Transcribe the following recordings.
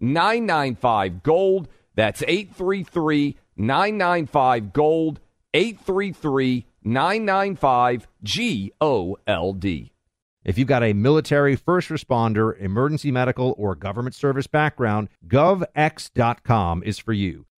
995 Gold. That's 833 995 Gold. 833 995 G O L D. If you've got a military, first responder, emergency medical, or government service background, govx.com is for you.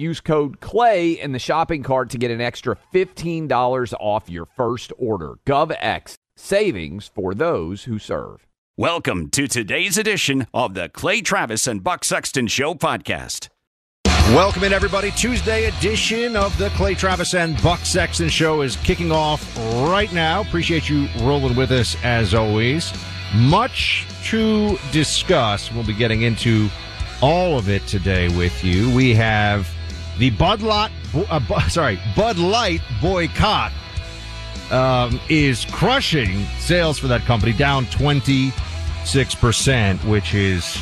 Use code CLAY in the shopping cart to get an extra $15 off your first order. GovX, savings for those who serve. Welcome to today's edition of the Clay Travis and Buck Sexton Show podcast. Welcome in, everybody. Tuesday edition of the Clay Travis and Buck Sexton Show is kicking off right now. Appreciate you rolling with us as always. Much to discuss. We'll be getting into all of it today with you. We have the Bud Light, uh, sorry, Bud Light boycott um, is crushing sales for that company, down 26%, which is,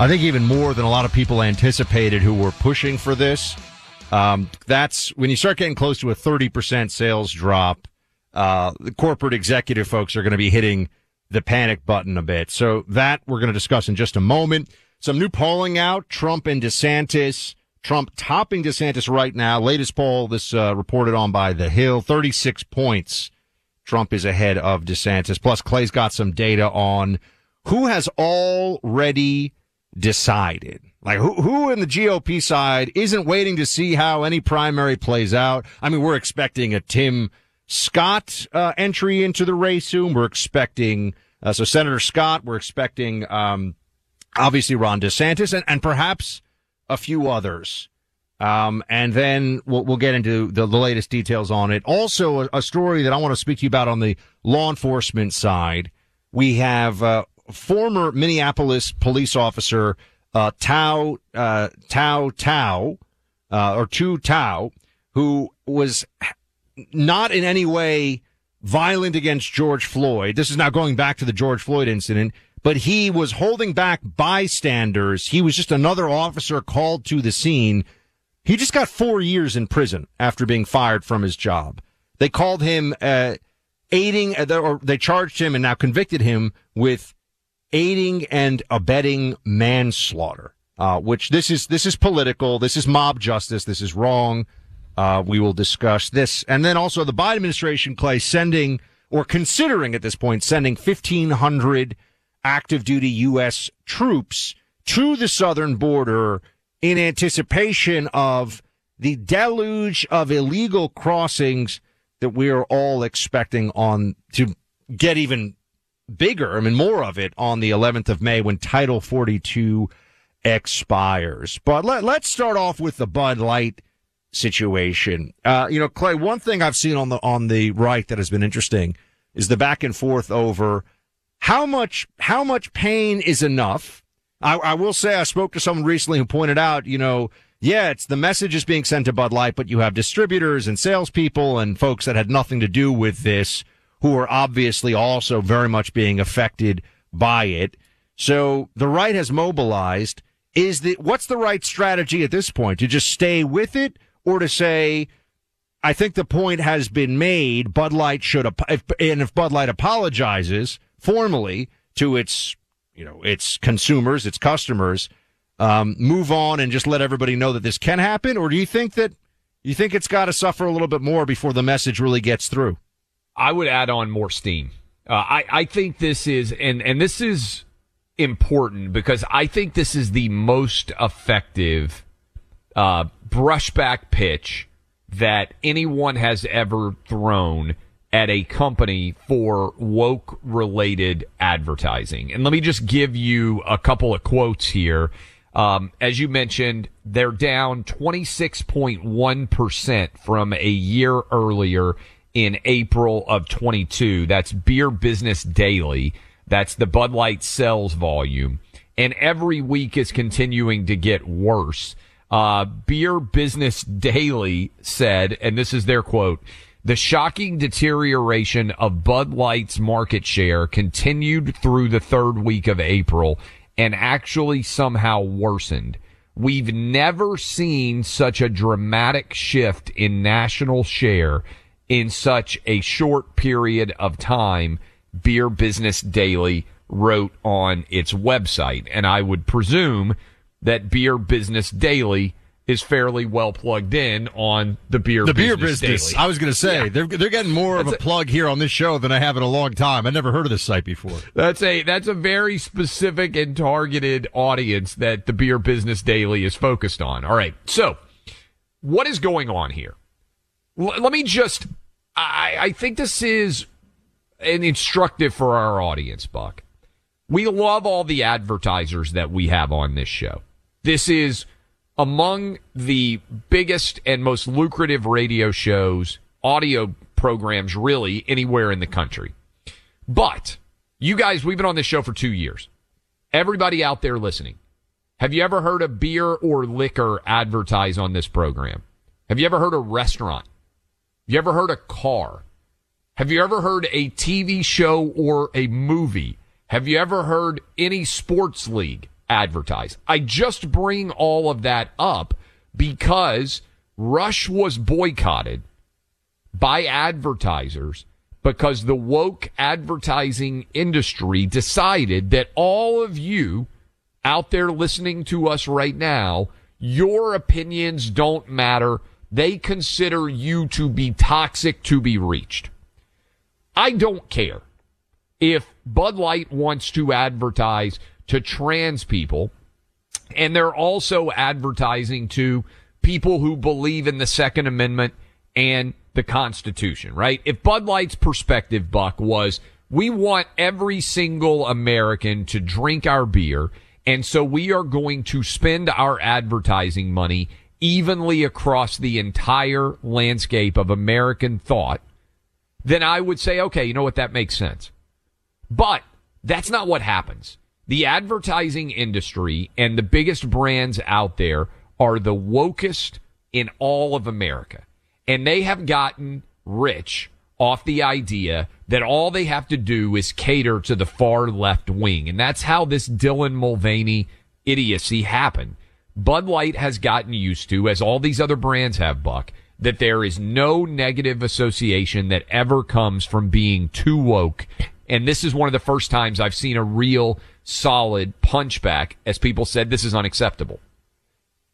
I think, even more than a lot of people anticipated who were pushing for this. Um, that's when you start getting close to a 30% sales drop. Uh, the corporate executive folks are going to be hitting the panic button a bit. So that we're going to discuss in just a moment. Some new polling out. Trump and DeSantis. Trump topping DeSantis right now. Latest poll, this uh, reported on by The Hill, 36 points. Trump is ahead of DeSantis. Plus, Clay's got some data on who has already decided. Like who, who in the GOP side isn't waiting to see how any primary plays out? I mean, we're expecting a Tim Scott uh, entry into the race soon. We're expecting uh, so Senator Scott. We're expecting um, obviously Ron DeSantis and, and perhaps a few others. Um, and then we'll, we'll get into the, the, latest details on it. Also, a, a, story that I want to speak to you about on the law enforcement side. We have uh, former Minneapolis police officer uh, Tao uh, Tao Tao uh, or Tou Thao, who was not in any way violent against George Floyd. This is now going back to the George Floyd incident but he was holding back bystanders. He was just another officer called to the scene. He just got four years in prison after being fired from his job. They called him uh, aiding, uh, or they charged him and now convicted him with aiding and abetting manslaughter. Uh, which this is this is political. This is mob justice. This is wrong. Uh, we will discuss this, and then also the Biden administration, Clay, sending or considering at this point sending fifteen hundred active duty U.S. troops to the southern border in anticipation of the deluge of illegal crossings that we are all expecting on to get even bigger, I mean, more of it on the 11th of May when Title 42 expires. But let, let's start off with the Bud Light situation. Uh, you know, Clay, one thing I've seen on the, on the right that has been interesting is the back and forth over how much how much pain is enough? I, I will say I spoke to someone recently who pointed out, you know, yeah, it's the message is being sent to Bud Light, but you have distributors and salespeople and folks that had nothing to do with this who are obviously also very much being affected by it. So the right has mobilized. Is the what's the right strategy at this point? To just stay with it or to say I think the point has been made. Bud Light should, and if Bud Light apologizes formally to its, you know, its consumers, its customers, um, move on and just let everybody know that this can happen? Or do you think that you think it's got to suffer a little bit more before the message really gets through? I would add on more steam. Uh, I, I think this is, and, and this is important because I think this is the most effective uh, brushback pitch that anyone has ever thrown at a company for woke related advertising. And let me just give you a couple of quotes here. Um, as you mentioned, they're down 26.1% from a year earlier in April of 22. That's Beer Business Daily. That's the Bud Light sales volume. And every week is continuing to get worse. Uh, Beer Business Daily said, and this is their quote, the shocking deterioration of Bud Light's market share continued through the third week of April and actually somehow worsened. We've never seen such a dramatic shift in national share in such a short period of time, Beer Business Daily wrote on its website. And I would presume that Beer Business Daily is fairly well plugged in on the beer the business beer business. Daily. I was going to say Yeah. they're they're getting more That's of a a- plug here on this show than I have in a long time. I never heard of this site before. That's a that's a very specific and targeted audience that the Beer Business Daily is focused on. All right. So, what is going on here? L- let me just I I think this is an instructive for our audience, Buck. We love all the advertisers that we have on this show. This is among the biggest and most lucrative radio shows, audio programs, really, anywhere in the country. But you guys, we've been on this show for two years. Everybody out there listening, have you ever heard a beer or liquor advertise on this program? Have you ever heard a restaurant? Have you ever heard a car? Have you ever heard a TV show or a movie? Have you ever heard any sports league advertise? I just bring all of that up because Rush was boycotted by advertisers because the woke advertising industry decided that all of you out there listening to us right now, your opinions don't matter. They consider you to be toxic to be reached. I don't care if Bud Light wants to advertise to trans people and they're also advertising to people who believe in the Second Amendment and the Constitution, right? If Bud Light's perspective, Buck, was we want every single American to drink our beer, and so we are going to spend our advertising money evenly across the entire landscape of American thought, then I would say, okay, you know what? That makes sense. But that's not what happens. The advertising industry and the biggest brands out there are the wokest in all of America. And they have gotten rich off the idea that all they have to do is cater to the far left wing. And that's how this Dylan Mulvaney idiocy happened. Bud Light has gotten used to, as all these other brands have, Buck, that there is no negative association that ever comes from being too woke. And this is one of the first times I've seen a real solid punchback as people said this is unacceptable.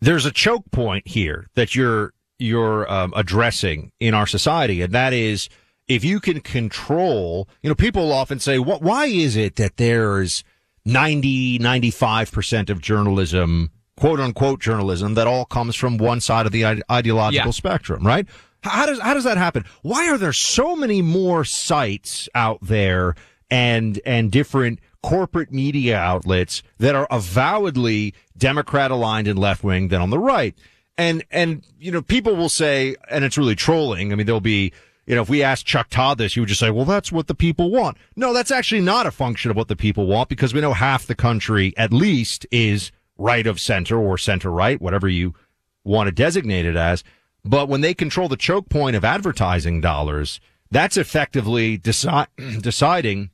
There's a choke point here that you're you're um, addressing in our society, and that is if you can control. You know, people often say, "What? Why is it that there's 90, 95 percent of journalism, quote unquote journalism, that all comes from one side of the ide- ideological Yeah. spectrum, right? How does how does that happen? Why are there so many more sites out there and and different corporate media outlets that are avowedly Democrat aligned and left wing than on the right? And and you know people will say, and it's really trolling. I mean, there'll be you know, if we asked Chuck Todd this, he would just say, well, that's what the people want. No, that's actually not a function of what the people want because we know half the country at least is right of center or center right, whatever you want to designate it as. But when they control the choke point of advertising dollars, that's effectively deci- deciding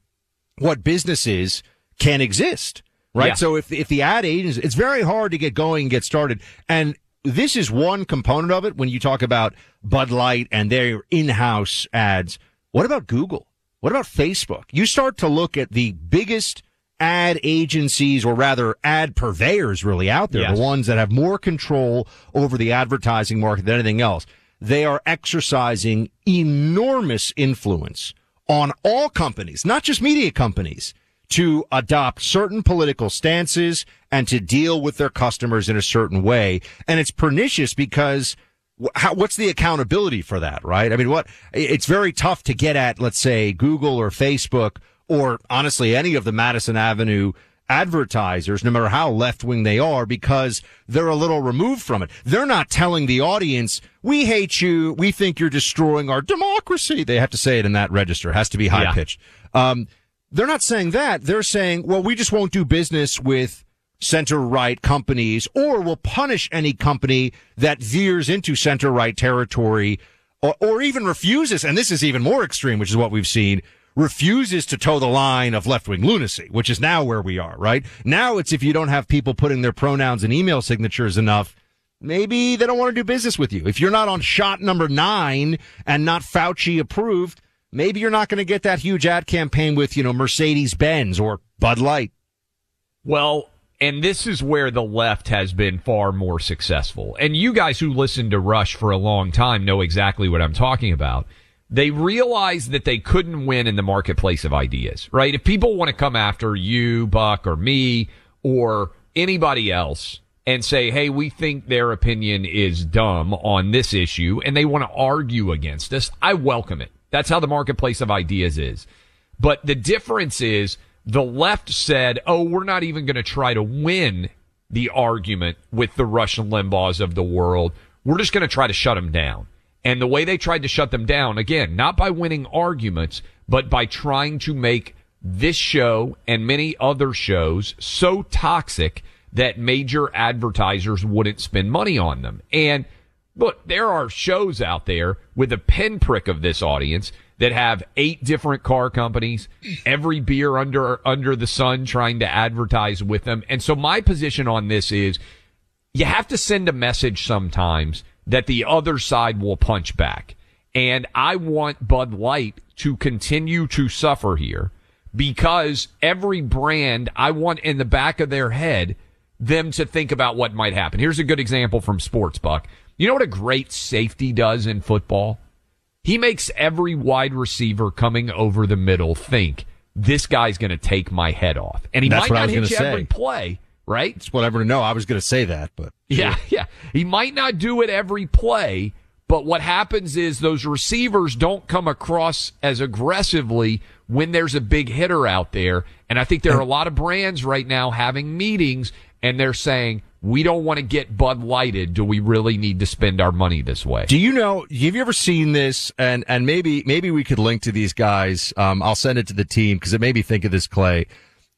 what businesses can exist, right? Yeah. So if if the ad agents, it's very hard to get going and get started. And this is one component of it when you talk about Bud Light and their in-house ads. What about Google? What about Facebook? You start to look at the biggest ad agencies or rather ad purveyors really out there, Yes. the ones that have more control over the advertising market than anything else. They are exercising enormous influence on all companies, not just media companies, to adopt certain political stances and to deal with their customers in a certain way. And it's pernicious because how, what's the accountability for that, right? I mean, what, it's very tough to get at, let's say, Google or Facebook or honestly any of the Madison Avenue advertisers, no matter how left wing they are, because they're a little removed from it. They're not telling the audience, we hate you. We think you're destroying our democracy. They have to say it in that register. It has to be high pitched. Um, they're not saying that. They're saying, well, we just won't do business with center right companies or will punish any company that veers into center right territory or, or even refuses. And this is even more extreme, which is what we've seen refuses to toe the line of left wing lunacy, which is now where we are, right? Now it's if you don't have people putting their pronouns and email signatures enough, maybe they don't want to do business with you. If you're not on shot number nine and not Fauci approved, maybe you're not going to get that huge ad campaign with, you know, Mercedes Benz or Bud Light. Well, and this is where the left has been far more successful. And you guys who listened to Rush for a long time know exactly what I'm talking about. They realized that they couldn't win in the marketplace of ideas, right? If people want to come after you, Buck, or me, or anybody else and say, hey, we think their opinion is dumb on this issue and they want to argue against us, I welcome it. That's how the marketplace of ideas is. But the difference is the left said, oh, we're not even going to try to win the argument with the Rush Limbaughs of the world. We're just going to try to shut them down. And the way they tried to shut them down, again, not by winning arguments, but by trying to make this show and many other shows so toxic that major advertisers wouldn't spend money on them. And look, there are shows out there with a pinprick of this audience that have eight different car companies, every beer under under the sun trying to advertise with them. And so my position on this is you have to send a message sometimes that the other side will punch back. And I want Bud Light to continue to suffer here because every brand I want in the back of their head them to think about what might happen. Here's a good example from sports, Buck. You know what a great safety does in football? He makes every wide receiver coming over the middle think this guy's going to take my head off. And he That's might not hit you say. every play, right? It's whatever to know. I was going to say that, but Yeah, yeah. He might not do it every play, but what happens is those receivers don't come across as aggressively when there's a big hitter out there. And I think there are a lot of brands right now having meetings and they're saying, we don't want to get Bud Lighted. Do we really need to spend our money this way? Do you know? Have you ever seen this? And and maybe maybe we could link to these guys. Um, I'll send it to the team because it made me think of this Clay.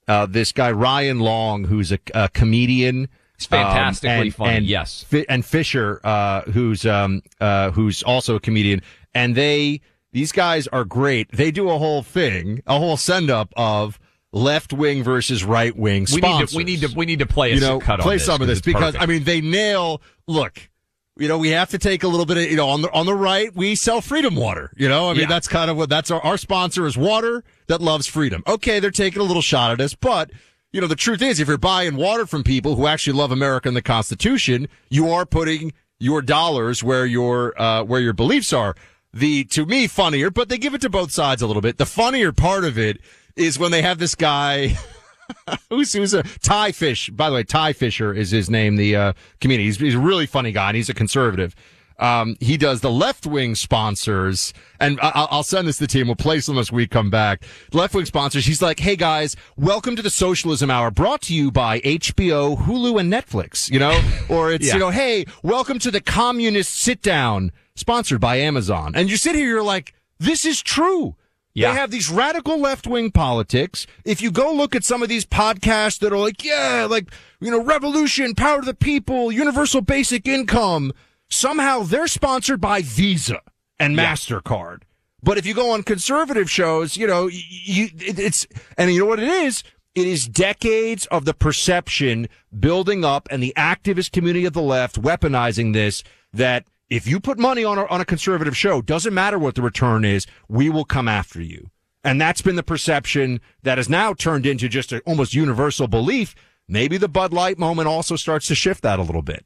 Uh, this guy Ryan Long, who's a, a comedian. It's fantastically um, and- funny, and yes. And Fischer, uh, who's um, uh, who's also a comedian, and they these guys are great. They do a whole thing, a whole send up of left wing versus right wing We need to we need to we need to play a you know cut on play this some of this because. I mean they nail. Look, you know we have to take a little bit of you know on the on the right we sell freedom water. You know I mean Yeah. that's kind of what that's our, our sponsor is water that loves freedom. Okay, they're taking a little shot at us, but. You know, the truth is, if you're buying water from people who actually love America and the Constitution, you are putting your dollars where your uh, where your beliefs are. The to me funnier, but they give it to both sides a little bit. The funnier part of it is when they have this guy who's who's a Ty Fish. By the way, Ty Fischer is his name. The uh, comedian. He's, he's a really funny guy, and he's a conservative. Um, he does the left wing sponsors, and I- I'll, I'll send this to the team. We'll play some as we come back. Left wing sponsors. He's like, "Hey guys, welcome to the Socialism Hour, brought to you by HBO, Hulu, and Netflix." You know, or it's Yeah. you know, "Hey, welcome to the Communist Sit Down, sponsored by Amazon." And you sit here, you're like, "This is true." Yeah. They have these radical left wing politics. If you go look at some of these podcasts that are like, yeah, like, you know, revolution, power to the people, universal basic income, somehow they're sponsored by Visa and MasterCard. But if you go on conservative shows, you know, you, it, it's, and you know what it is? It is decades of the perception building up and the activist community of the left weaponizing this that if you put money on a, on a conservative show, doesn't matter what the return is, we will come after you. And that's been the perception that has now turned into just an almost universal belief. Maybe the Bud Light moment also starts to shift that a little bit.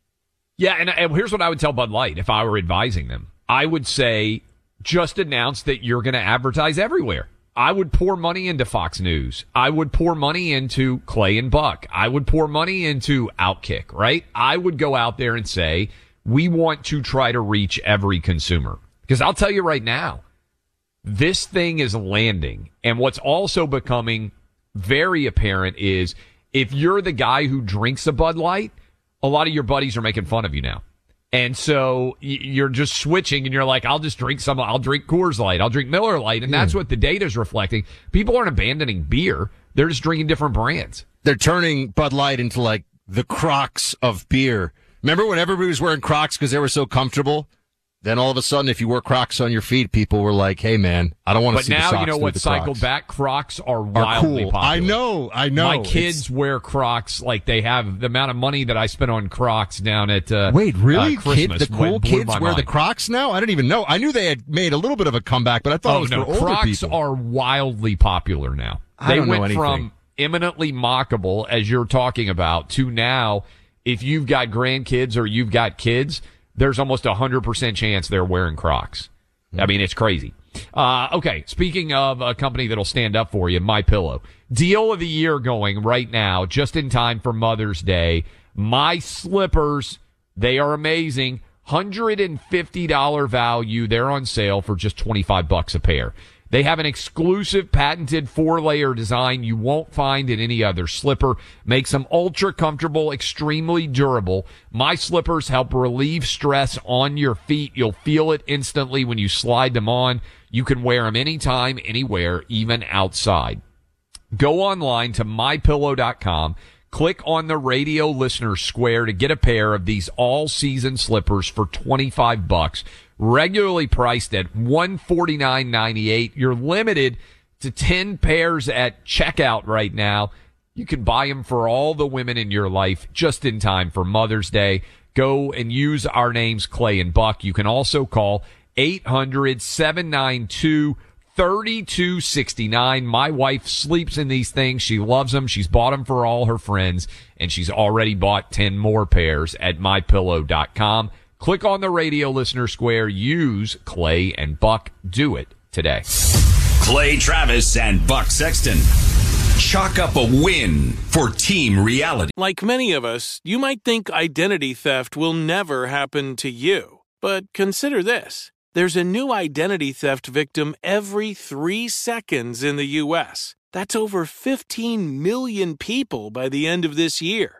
Yeah, and, and here's what I would tell Bud Light if I were advising them. I would say just announce that you're going to advertise everywhere. I would pour money into Fox News. I would pour money into Clay and Buck. I would pour money into Outkick, right? I would go out there and say, we want to try to reach every consumer. Because I'll tell you right now, this thing is landing. And what's also becoming very apparent is if you're the guy who drinks a Bud Light, a lot of your buddies are making fun of you now. And so you're just switching and you're like, I'll just drink some, I'll drink Coors Light, I'll drink Miller Lite. And that's hmm. what the data is reflecting. People aren't abandoning beer. They're just drinking different brands. They're turning Bud Light into like the Crocs of beer. Remember when everybody was wearing Crocs because they were so comfortable? Then all of a sudden, if you wore Crocs on your feet, people were like, "Hey, man, I don't want to But see the now you know what cycle Crocs." back? Crocs are Are wildly cool. popular. I know, I know. My It's- kids wear Crocs like they have the amount of money that I spent on Crocs down at uh, Wait, really? uh, Kid, Christmas the cool kids wear the. Crocs now? I didn't even know. I knew they had made a little bit of a comeback, but I thought it Oh was no, for older Crocs people. are wildly popular now. I They went from eminently mockable, as you're talking about, to now, if you've got grandkids or you've got kids, there's almost a hundred percent chance they're wearing Crocs. I mean, it's crazy. Uh, okay. Speaking of a company that'll stand up for you, My Pillow deal of the year going right now, just in time for Mother's Day. My slippers, they are amazing. $150 value. They're on sale for just 25 bucks a pair. They have an exclusive patented four layer design you won't find in any other slipper. Makes them ultra comfortable, extremely durable. My slippers help relieve stress on your feet. You'll feel it instantly when you slide them on. You can wear them anytime, anywhere, even outside. Go online to mypillow.com. Click on the radio listener square to get a pair of these all season slippers for 25 bucks, regularly priced at 149.98. You're limited to 10 pairs at checkout right now. You can buy them for all the women in your life just in time for Mother's Day. Go and use our names, Clay and Buck. You can also call 800 792 3269. My wife sleeps in these things. She loves them. She's bought them for all her friends and she's already bought 10 more pairs at mypillow.com. Click on the radio listener square. Use Clay and Buck. Do it today. Clay Travis and Buck Sexton. Chalk up a win for Team Reality. Like many of us, you might think identity theft will never happen to you. But consider this there's a new identity theft victim every three seconds in the U.S. That's over 15 million people by the end of this year,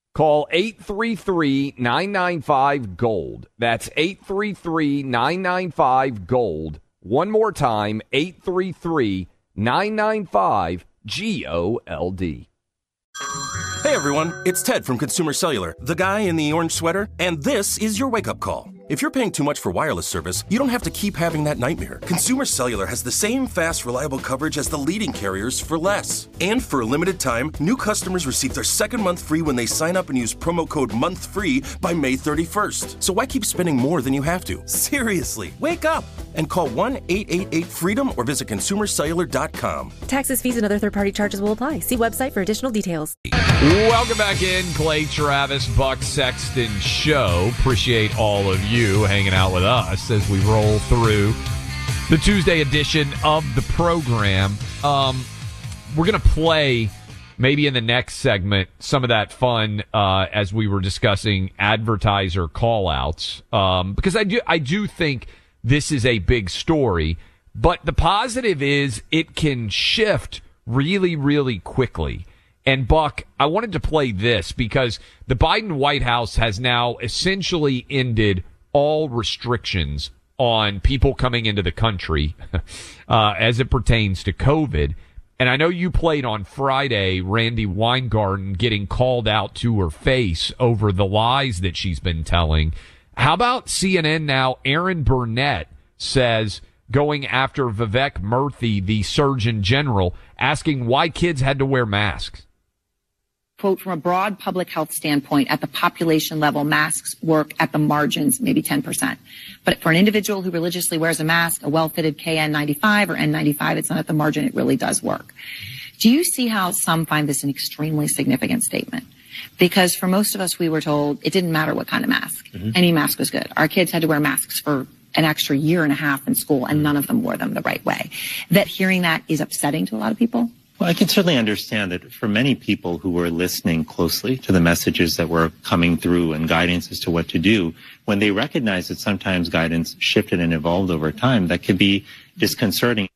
Call 833 995 Gold. That's 833 995 Gold. One more time 833 995 G O L D. Hey everyone, it's Ted from Consumer Cellular, the guy in the orange sweater, and this is your wake up call. If you're paying too much for wireless service, you don't have to keep having that nightmare. Consumer Cellular has the same fast, reliable coverage as the leading carriers for less. And for a limited time, new customers receive their second month free when they sign up and use promo code MONTHFREE by May 31st. So why keep spending more than you have to? Seriously, wake up and call 1 888 freedom or visit consumercellular.com. Taxes, fees, and other third party charges will apply. See website for additional details. Welcome back in, Clay Travis, Buck Sexton Show. Appreciate all of you hanging out with us as we roll through the Tuesday edition of the program. Um, we're going to play maybe in the next segment some of that fun uh, as we were discussing advertiser callouts um, because I do I do think this is a big story, but the positive is it can shift really really quickly. And Buck, I wanted to play this because the Biden White House has now essentially ended all restrictions on people coming into the country uh, as it pertains to COVID. And I know you played on Friday, Randi Weingarten getting called out to her face over the lies that she's been telling. How about CNN now? Erin Burnett says going after Vivek Murthy, the Surgeon General, asking why kids had to wear masks quote, from a broad public health standpoint, at the population level, masks work at the margins, maybe 10%. But for an individual who religiously wears a mask, a well-fitted KN95 or N95, it's not at the margin, it really does work. Do you see how some find this an extremely significant statement? Because for most of us, we were told it didn't matter what kind of mask. Mm-hmm. Any mask was good. Our kids had to wear masks for an extra year and a half in school and none of them wore them the right way. That hearing that is upsetting to a lot of people. Well, I can certainly understand that for many people who were listening closely to the messages that were coming through and guidance as to what to do, when they recognize that sometimes guidance shifted and evolved over time, that could be disconcerting.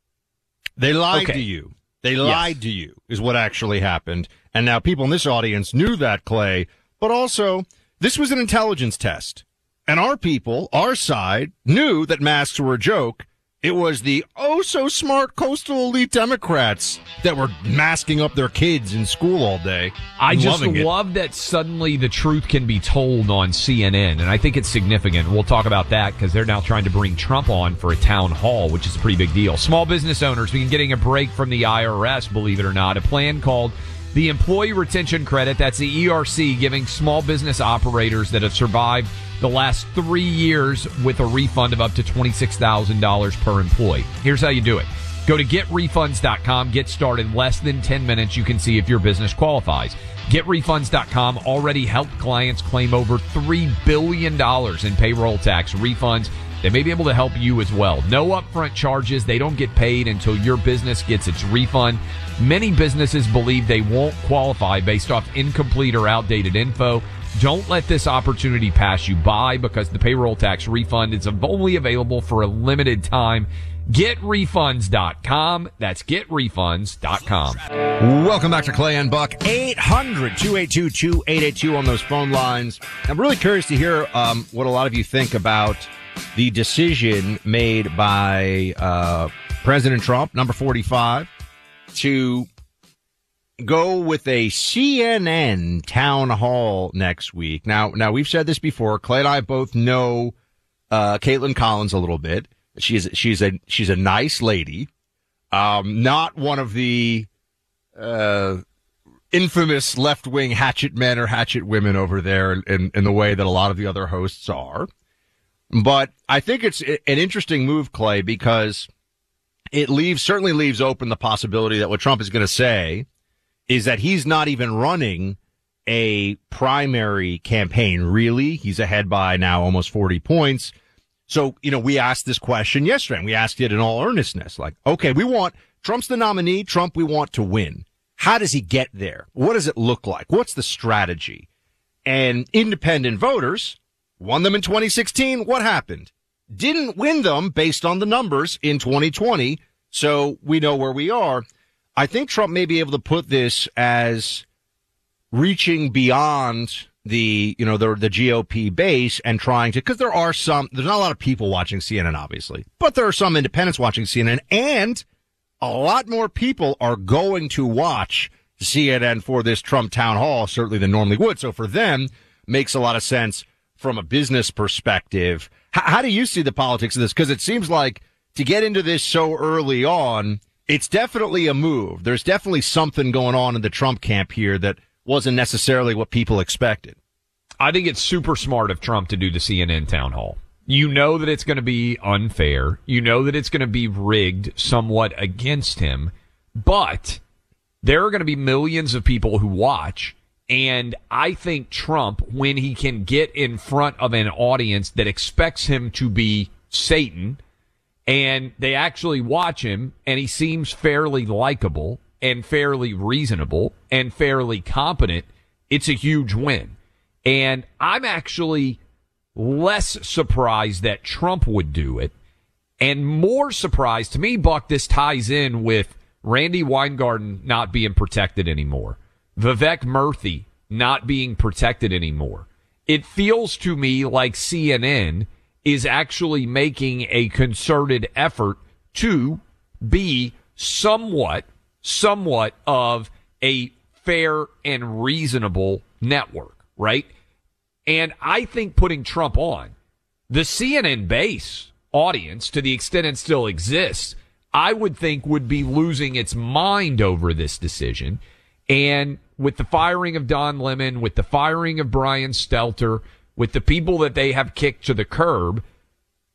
They lied okay. to you. They lied yes. to you, is what actually happened. And now people in this audience knew that, Clay, but also this was an intelligence test. And our people, our side, knew that masks were a joke it was the oh so smart coastal elite Democrats that were masking up their kids in school all day. I just love that suddenly the truth can be told on CNN, and I think it's significant. We'll talk about that because they're now trying to bring Trump on for a town hall, which is a pretty big deal. Small business owners been getting a break from the IRS, believe it or not. A plan called the Employee Retention Credit, that's the ERC, giving small business operators that have survived the last three years with a refund of up to $26,000 per employee. Here's how you do it. Go to getrefunds.com, get started in less than 10 minutes. You can see if your business qualifies. GetRefunds.com already helped clients claim over $3 billion in payroll tax refunds. They may be able to help you as well. No upfront charges. They don't get paid until your business gets its refund. Many businesses believe they won't qualify based off incomplete or outdated info. Don't let this opportunity pass you by because the payroll tax refund is only available for a limited time. GetRefunds.com. That's GetRefunds.com. Welcome back to Clay and Buck. 800 282 2882 on those phone lines. I'm really curious to hear um, what a lot of you think about the decision made by uh, President Trump, number 45, to go with a CNN town hall next week. Now, now we've said this before. Clay and I both know uh, Kaitlan Collins a little bit. She's she's a she's a nice lady, um, not one of the uh, infamous left wing hatchet men or hatchet women over there in, in the way that a lot of the other hosts are. But I think it's an interesting move, Clay, because it leaves certainly leaves open the possibility that what Trump is going to say is that he's not even running a primary campaign. Really, he's ahead by now almost forty points. So you know, we asked this question yesterday, and we asked it in all earnestness. Like, okay, we want Trump's the nominee. Trump, we want to win. How does he get there? What does it look like? What's the strategy? And independent voters Won them in 2016. What happened? Didn't win them based on the numbers in 2020. So we know where we are. I think Trump may be able to put this as reaching beyond the you know the the GOP base and trying to because there are some there's not a lot of people watching CNN obviously, but there are some independents watching CNN and a lot more people are going to watch CNN for this Trump town hall certainly than normally would. So for them makes a lot of sense from a business perspective. H- how do you see the politics of this? Because it seems like to get into this so early on, it's definitely a move. There's definitely something going on in the Trump camp here that wasn't necessarily what people expected. I think it's super smart of Trump to do the CNN town hall. You know that it's going to be unfair. You know that it's going to be rigged somewhat against him, but there are going to be millions of people who watch. And I think Trump, when he can get in front of an audience that expects him to be Satan and they actually watch him and he seems fairly likable and fairly reasonable and fairly competent, it's a huge win. And I'm actually less surprised that Trump would do it and more surprised to me, Buck, this ties in with Randi Weingarten not being protected anymore. Vivek Murthy not being protected anymore. It feels to me like CNN is actually making a concerted effort to be somewhat somewhat of a fair and reasonable network, right? And I think putting Trump on the CNN base audience, to the extent it still exists, I would think would be losing its mind over this decision. And with the firing of Don Lemon, with the firing of Brian Stelter, with the people that they have kicked to the curb,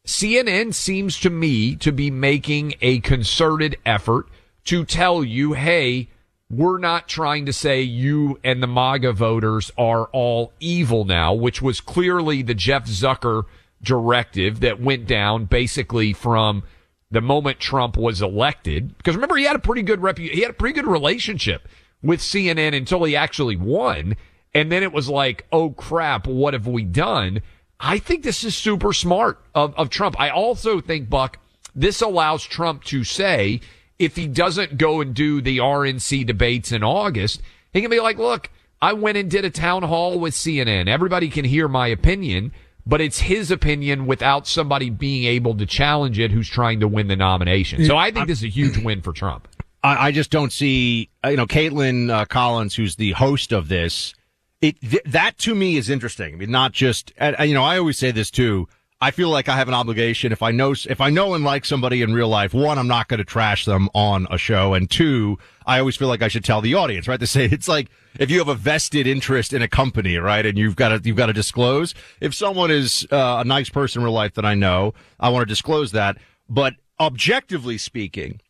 CNN seems to me to be making a concerted effort to tell you, hey, we're not trying to say you and the MAGA voters are all evil now, which was clearly the Jeff Zucker directive that went down basically from the moment Trump was elected. Because remember, he had a pretty good repu- he had a pretty good relationship with CNN until he actually won. And then it was like, oh crap, what have we done? I think this is super smart of, of Trump. I also think, Buck, this allows Trump to say, if he doesn't go and do the RNC debates in August, he can be like, look, I went and did a town hall with CNN. Everybody can hear my opinion, but it's his opinion without somebody being able to challenge it who's trying to win the nomination. So I think this is a huge win for Trump. I, I just don't see, you know, Kaitlan uh, Collins, who's the host of this. It th- that to me is interesting. I mean, not just, uh, you know, I always say this too. I feel like I have an obligation if I know if I know and like somebody in real life. One, I'm not going to trash them on a show, and two, I always feel like I should tell the audience, right? To say it's like if you have a vested interest in a company, right, and you've got to you've got to disclose. If someone is uh, a nice person in real life that I know, I want to disclose that. But objectively speaking,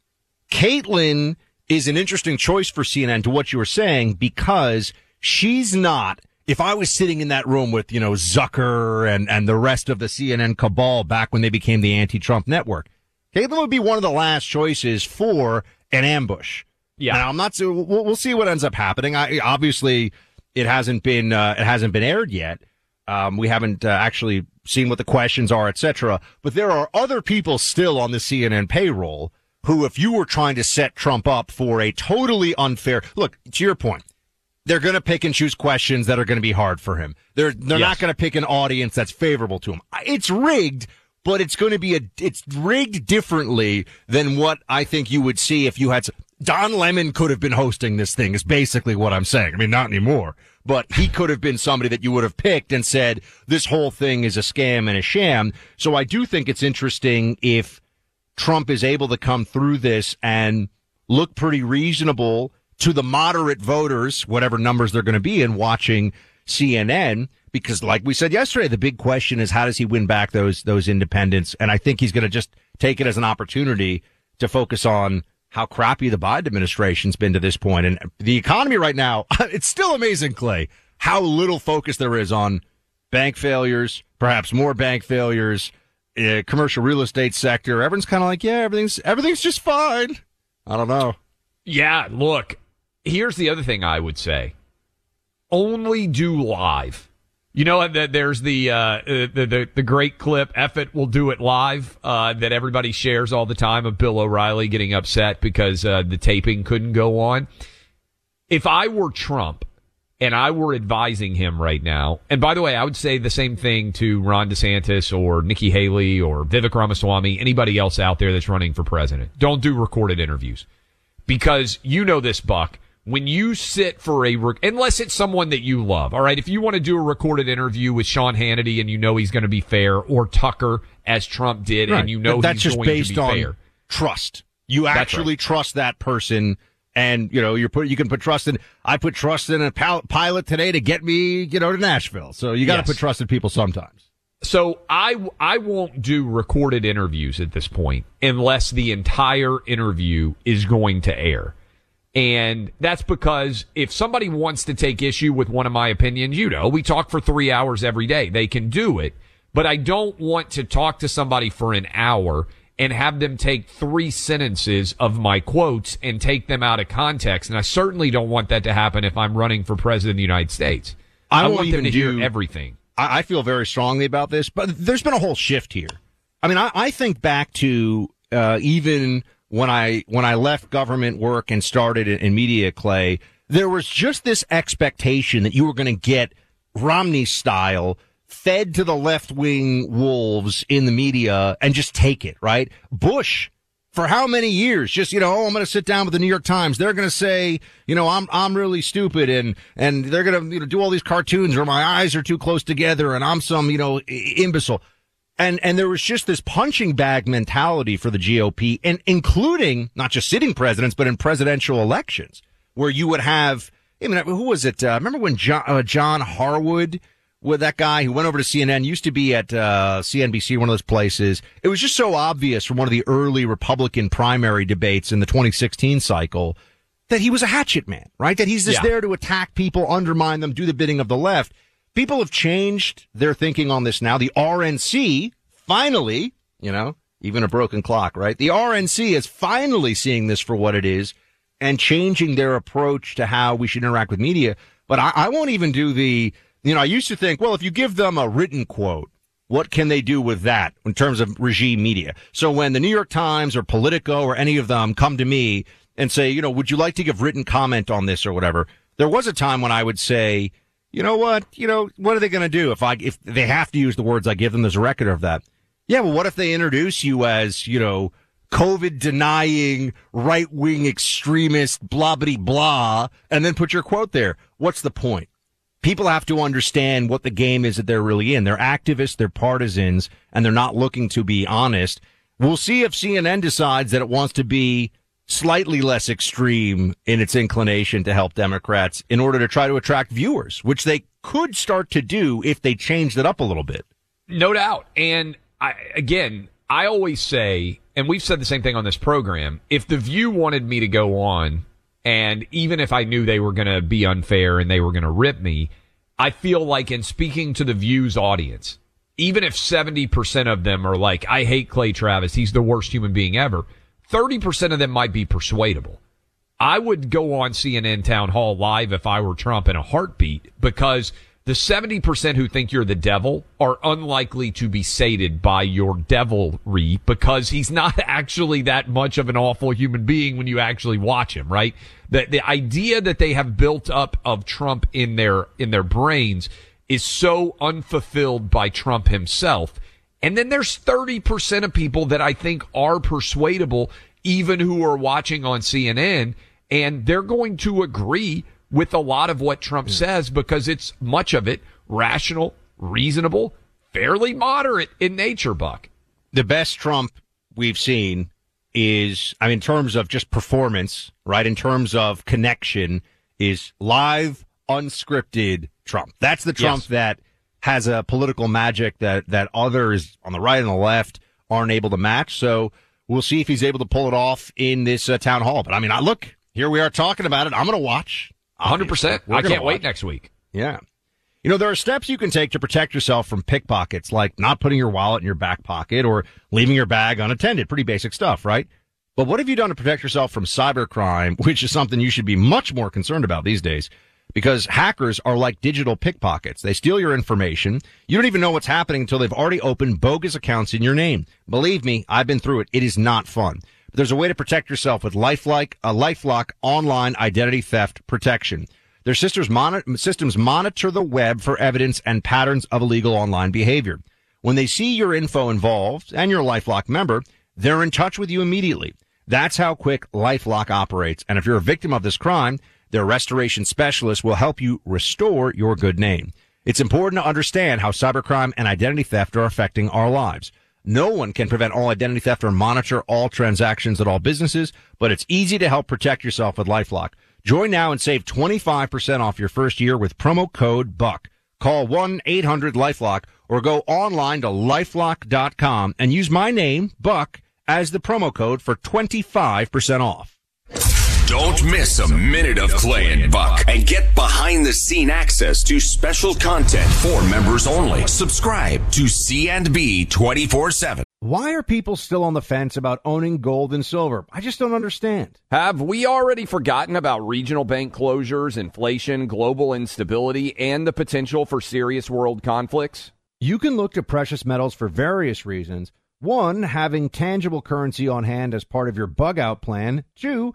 Kaitlan is an interesting choice for CNN to what you were saying because she's not. If I was sitting in that room with, you know, Zucker and, and the rest of the CNN cabal back when they became the anti-Trump network, Kaitlan would be one of the last choices for an ambush. Yeah. Now, I'm not, so we'll, we'll see what ends up happening. I, obviously it hasn't been, uh, it hasn't been aired yet. Um, we haven't uh, actually seen what the questions are, etc. But there are other people still on the CNN payroll who, if you were trying to set Trump up for a totally unfair look, to your point, they're going to pick and choose questions that are going to be hard for him. They're they're Yes. not going to pick an audience that's favorable to him. It's rigged, but it's going to be a it's rigged differently than what I think you would see if you had s- Don Lemon could have been hosting this thing. Is basically what I'm saying. I mean, not anymore, but he could have been somebody that you would have picked and said this whole thing is a scam and a sham. So I do think it's interesting if Trump is able to come through this and look pretty reasonable to the moderate voters, whatever numbers they're going to be in watching CNN. Because like we said yesterday, the big question is how does he win back those, those independents? And I think he's going to just take it as an opportunity to focus on how crappy the Biden administration's been to this point. And the economy right now, it's still amazing, Clay, how little focus there is on bank failures, perhaps more bank failures, uh, commercial real estate sector. Everyone's kind of like, yeah, everything's everything's just fine. I don't know. Yeah, look, here's the other thing I would say. Only do live. You know that there's the, uh, the, the the great clip "Effet will do it live" uh, that everybody shares all the time of Bill O'Reilly getting upset because uh, the taping couldn't go on. If I were Trump and I were advising him right now, and by the way, I would say the same thing to Ron DeSantis or Nikki Haley or Vivek Ramaswamy, anybody else out there that's running for president. Don't do recorded interviews because you know this, Buck when you sit for a unless it's someone that you love all right if you want to do a recorded interview with sean hannity and you know he's going to be fair or tucker as trump did right. and you know that's just based on fair. trust you actually right. trust that person and you know you're put you can put trust in i put trust in a pilot today to get me you know to nashville so you got to yes. put trust in people sometimes so I I won't do recorded interviews at this point unless the entire interview is going to air. And that's because if somebody wants to take issue with one of my opinions, you know, we talk for three hours every day. They can do it. But I don't want to talk to somebody for an hour and have them take three sentences of my quotes and take them out of context. And I certainly don't want that to happen if I'm running for president of the United States. I, I want them to do, hear everything. I, feel very strongly about this, but there's been a whole shift here. I mean, I, I think back to uh, even – when I when I left government work and started in, in media, Clay, there was just this expectation that you were going to get Romney style fed to the left wing wolves in the media and just take it, right? Bush for how many years? Just, you know, oh, I'm going to sit down with the New York Times. They're going to say, you know, I'm, I'm really stupid and, and they're going to you know, do all these cartoons or my eyes are too close together and I'm some, you know, imbecile. And, and there was just this punching bag mentality for the GOP and including not just sitting presidents, but in presidential elections where you would have, I mean, who was it? Uh, remember when John, uh, John Harwood, with that guy who went over to CNN, used to be at uh, CNBC, one of those places. It was just so obvious from one of the early Republican primary debates in the 2016 cycle that he was a hatchet man, right? That he's just yeah. there to attack people, undermine them, do the bidding of the left people have changed their thinking on this now. The RNC finally, you know, even a broken clock, right? The RNC is finally seeing this for what it is and changing their approach to how we should interact with media. But I, I won't even do the, you know, I used to think, well, if you give them a written quote, what can they do with that in terms of regime media? So when the New York Times or Politico or any of them come to me and say, you know, would you like to give written comment on this or whatever? There was a time when I would say, you know what? You know, what are they going to do if I, if they have to use the words I give them as a record of that? Yeah, well, what if they introduce you as, you know, COVID denying right wing extremist, blah, blah, blah, and then put your quote there? What's the point? People have to understand what the game is that they're really in. They're activists, they're partisans, and they're not looking to be honest. We'll see if CNN decides that it wants to be slightly less extreme in its inclination to help Democrats in order to try to attract viewers, which they could start to do if they changed it up a little bit. No doubt. And I, again, I always say, and we've said the same thing on this program, if the view wanted me to go on, and even if I knew they were going to be unfair and they were going to rip me, I feel like in speaking to the views audience, even if 70% of them are like, I hate Clay Travis, he's the worst human being ever 30% of them might be persuadable. I would go on CNN Town Hall live if I were Trump in a heartbeat because the 70% who think you're the devil are unlikely to be sated by your devilry because he's not actually that much of an awful human being when you actually watch him, right? The, the idea that they have built up of Trump in their, in their brains is so unfulfilled by Trump himself and then there's 30% of people that I think are persuadable, even who are watching on CNN, and they're going to agree with a lot of what Trump says because it's much of it rational, reasonable, fairly moderate in nature, Buck. The best Trump we've seen is, I mean, in terms of just performance, right? In terms of connection, is live, unscripted Trump. That's the Trump yes. that has a political magic that, that others on the right and the left aren't able to match. So we'll see if he's able to pull it off in this uh, town hall. But I mean, I look, here we are talking about it. I'm going to watch. 100%. I can't wait next week. Yeah. You know, there are steps you can take to protect yourself from pickpockets, like not putting your wallet in your back pocket or leaving your bag unattended. Pretty basic stuff, right? But what have you done to protect yourself from cybercrime, which is something you should be much more concerned about these days? because hackers are like digital pickpockets. They steal your information. You don't even know what's happening until they've already opened bogus accounts in your name. Believe me, I've been through it. It is not fun. But there's a way to protect yourself with LifeLock, a LifeLock online identity theft protection. Their monitor, systems monitor the web for evidence and patterns of illegal online behavior. When they see your info involved and you're a LifeLock member, they're in touch with you immediately. That's how quick LifeLock operates. And if you're a victim of this crime, their restoration specialist will help you restore your good name. It's important to understand how cybercrime and identity theft are affecting our lives. No one can prevent all identity theft or monitor all transactions at all businesses, but it's easy to help protect yourself with LifeLock. Join now and save 25% off your first year with promo code BUCK. Call 1-800-LifeLock or go online to lifelock.com and use my name, Buck, as the promo code for 25% off. Don't miss a minute of Clay and Buck and get behind the scene access to special content for members only. Subscribe to C&B 24/7. Why are people still on the fence about owning gold and silver? I just don't understand. Have we already forgotten about regional bank closures, inflation, global instability, and the potential for serious world conflicts? You can look to precious metals for various reasons. One, having tangible currency on hand as part of your bug out plan. Two,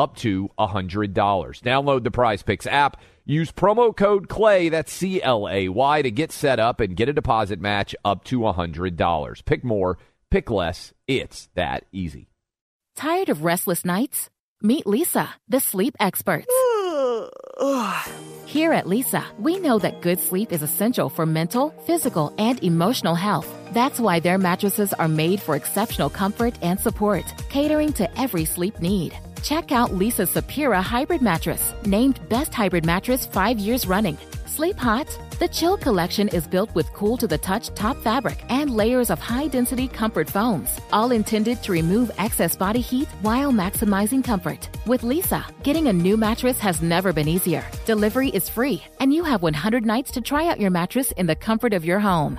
up to $100. Download the Prize Picks app. Use promo code CLAY, that's C L A Y, to get set up and get a deposit match up to $100. Pick more, pick less. It's that easy. Tired of restless nights? Meet Leesa, the sleep experts. Here at Leesa, we know that good sleep is essential for mental, physical, and emotional health. That's why their mattresses are made for exceptional comfort and support, catering to every sleep need. Check out Leesa's Sapira Hybrid Mattress, named Best Hybrid Mattress five years running. Sleep hot? The Chill Collection is built with cool to the touch top fabric and layers of high density comfort foams, all intended to remove excess body heat while maximizing comfort. With Leesa, getting a new mattress has never been easier. Delivery is free, and you have 100 nights to try out your mattress in the comfort of your home.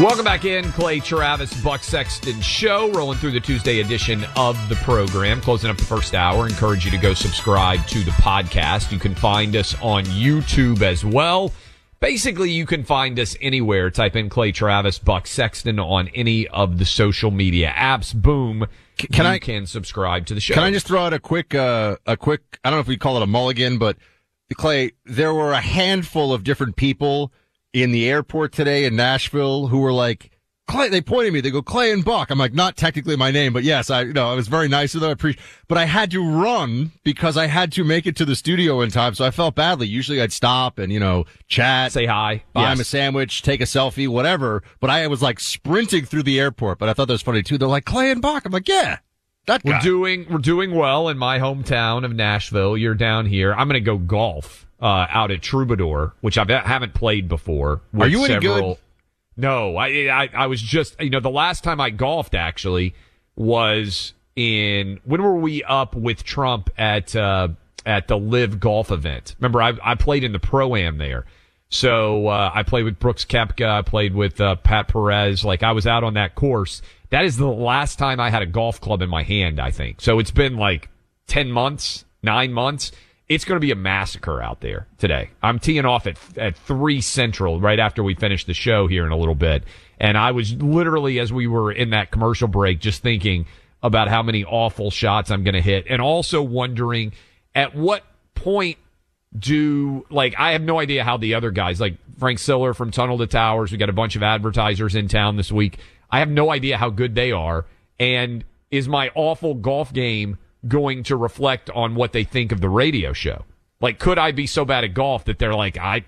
Welcome back in, Clay Travis, Buck Sexton Show, rolling through the Tuesday edition of the program, closing up the first hour. Encourage you to go subscribe to the podcast. You can find us on YouTube as well. Basically, you can find us anywhere. Type in Clay Travis, Buck Sexton on any of the social media apps. Boom. Can you I- can subscribe to the show? Can I just throw out a quick, uh, a quick, I don't know if we call it a mulligan, but Clay, there were a handful of different people in the airport today in Nashville who were like, Clay, they pointed me. They go, Clay and Buck. I'm like, not technically my name, but yes, I, you know, I was very nice of them. I appreciate, but I had to run because I had to make it to the studio in time. So I felt badly. Usually I'd stop and, you know, chat, say hi, buy yes. him a sandwich, take a selfie, whatever. But I was like sprinting through the airport, but I thought that was funny too. They're like, Clay and Buck. I'm like, yeah. That we're doing we're doing well in my hometown of Nashville. You're down here. I'm going to go golf uh, out at Troubadour, which I haven't played before. Are you any several, good? No, I, I I was just you know the last time I golfed actually was in when were we up with Trump at uh, at the Live Golf event? Remember I I played in the pro am there. So uh, I played with Brooks Koepka. I played with uh, Pat Perez. Like I was out on that course. That is the last time I had a golf club in my hand. I think so. It's been like ten months, nine months. It's going to be a massacre out there today. I'm teeing off at at three central right after we finish the show here in a little bit, and I was literally as we were in that commercial break just thinking about how many awful shots I'm going to hit, and also wondering at what point do like I have no idea how the other guys like Frank Siller from Tunnel to Towers. We got a bunch of advertisers in town this week. I have no idea how good they are, and is my awful golf game going to reflect on what they think of the radio show? Like, could I be so bad at golf that they're like, I,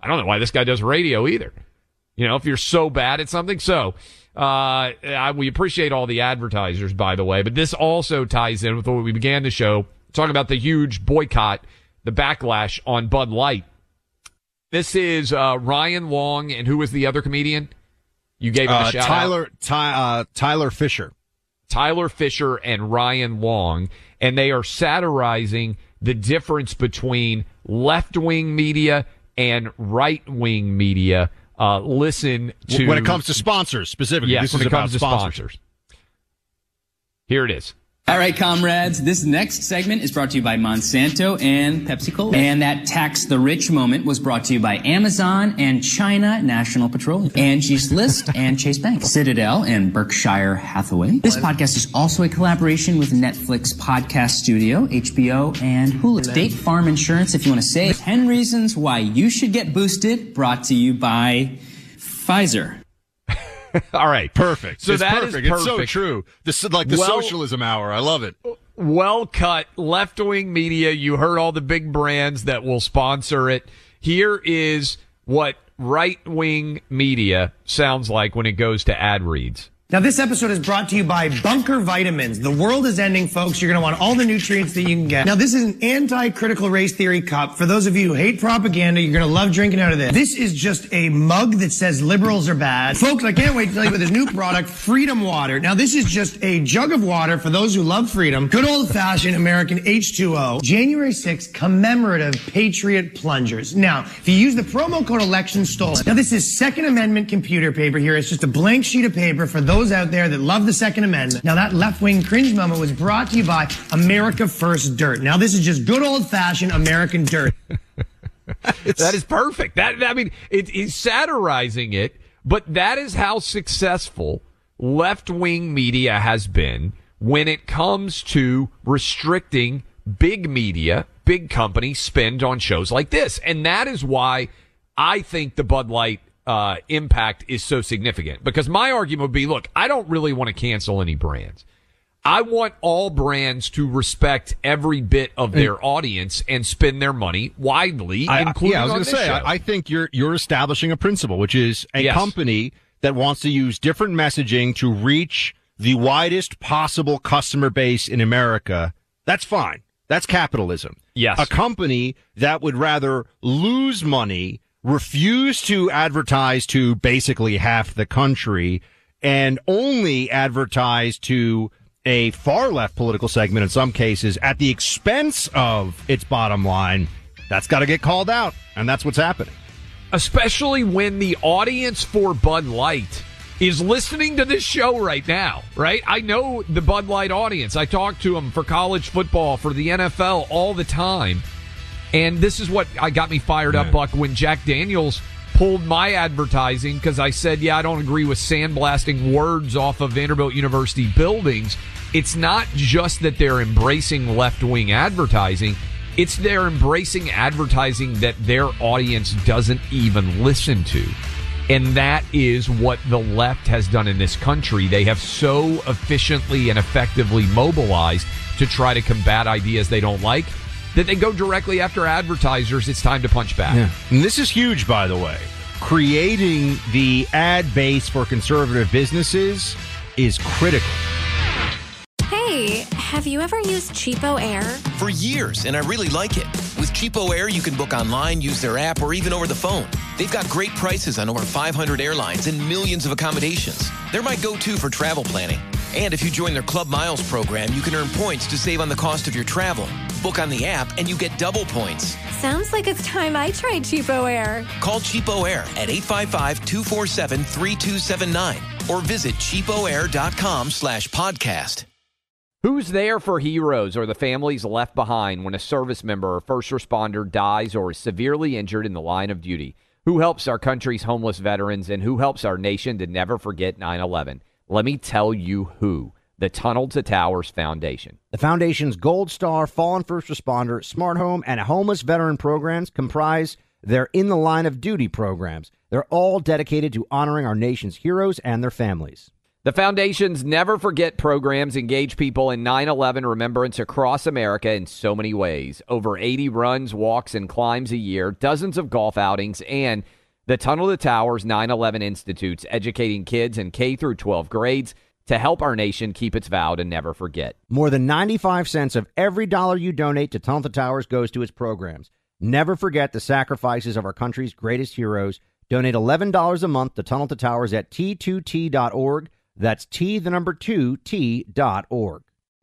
I don't know why this guy does radio either. You know, if you're so bad at something. So, uh, I, we appreciate all the advertisers, by the way, but this also ties in with what we began the show talking about the huge boycott, the backlash on Bud Light. This is, uh, Ryan Long and who was the other comedian? You gave him a Uh, shout Tyler, out. Ty, uh, Tyler Fischer. Tyler Fischer and Ryan Long, and they are satirizing the difference between left wing media and right wing media. Uh, listen to when it comes to sponsors specifically. yes, when it comes to sponsors. Here it is. All right, comrades, this next segment is brought to you by Monsanto and Pepsi Cola. And that tax the rich moment was brought to you by Amazon and China National Petroleum, Angie's List and Chase Bank, Citadel and Berkshire Hathaway. This podcast is also a collaboration with Netflix Podcast Studio, HBO, and Hulu. State Farm Insurance, if you want to say 10 reasons why you should get boosted, brought to you by Pfizer. All right, Perfect. So it's that is perfect. It's so true. This is like the Well- socialism hour. I love it. well cut left wing media. You heard all the big brands that will sponsor it. Here is what right wing media sounds like when it goes to ad reads. Now, this episode is brought to you by Bunker Vitamins. The world is ending, folks. You're going to want all the nutrients that you can get. Now, this is an anti-critical race theory cup. For those of you who hate propaganda, you're going to love drinking out of this. This is just a mug that says liberals are bad. Folks, I can't wait to tell you about this new product, Freedom Water. Now, this is just a jug of water for those who love freedom. Good old-fashioned American H2O. January 6th, commemorative Patriot plungers. Now, if you use the promo code election stolen. Now, this is Second Amendment computer paper here. It's just a blank sheet of paper for those out there that love the Second Amendment. Now, that left-wing cringe moment was brought to you by America First Dirt. Now, this is just good old-fashioned American dirt. that is perfect. That I mean, it, he's satirizing it, but that is how successful left wing media has been when it comes to restricting big media, big companies spend on shows like this, and that is why I think the Bud Light. Uh, impact is so significant because my argument would be, look, I don't really want to cancel any brands. I want all brands to respect every bit of their audience and spend their money widely, I, including yeah, I was going to say, show. I, I think you're you're establishing a principle, which is a Yes. company that wants to use different messaging to reach the widest possible customer base in America. That's fine. That's capitalism. Yes. A company that would rather lose money, refuse to advertise to basically half the country, and only advertise to a far left political segment in some cases at the expense of its bottom line. That's got to get called out, and that's what's happening. especially when the audience for Bud Light is listening to this show right now, right? I know the Bud Light audience. I talk to them for college football, for the NFL all the time. And this is what I got me fired up, Buck, when Jack Daniels pulled my advertising because I said, yeah, I don't agree with sandblasting words off of Vanderbilt University buildings. It's not just that they're embracing left wing advertising. It's they're embracing advertising that their audience doesn't even listen to. And that is what the left has done in this country. They have so efficiently and effectively mobilized to try to combat ideas they don't like that they go directly after advertisers. It's time to punch back. Yeah. And this is huge, by the way. Creating the ad base for conservative businesses is critical. Hey, have you ever used Cheapo Air? For years, and I really like it. With Cheapo Air, you can book online, use their app, or even over the phone. They've got great prices on over 500 airlines and millions of accommodations. They're my go to for travel planning. And if you join their Club Miles program, you can earn points to save on the cost of your travel. Book on the app, and you get double points. Sounds like it's time I tried Cheapo Air. Call Cheapo Air at 855 247 3279 or visit cheapoair.com slash podcast. Who's there for heroes or the families left behind when a service member or first responder dies or is severely injured in the line of duty? Who helps our country's homeless veterans and who helps our nation to never forget 9 11? Let me tell you who the Tunnel to Towers Foundation. The Foundation's Gold Star, Fallen First Responder, Smart Home, and Homeless Veteran programs comprise their In the Line of Duty programs. They're all dedicated to honoring our nation's heroes and their families. The Foundation's Never Forget programs engage people in 9 11 remembrance across America in so many ways. Over 80 runs, walks, and climbs a year, dozens of golf outings, and the Tunnel to Towers 9 11 Institutes, educating kids in K through 12 grades to help our nation keep its vow to never forget. More than 95 cents of every dollar you donate to Tunnel to Towers goes to its programs. Never forget the sacrifices of our country's greatest heroes. Donate $11 a month to Tunnel to Towers at t2t.org. That's T, the number two, T dot org.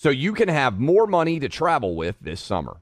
so you can have more money to travel with this summer.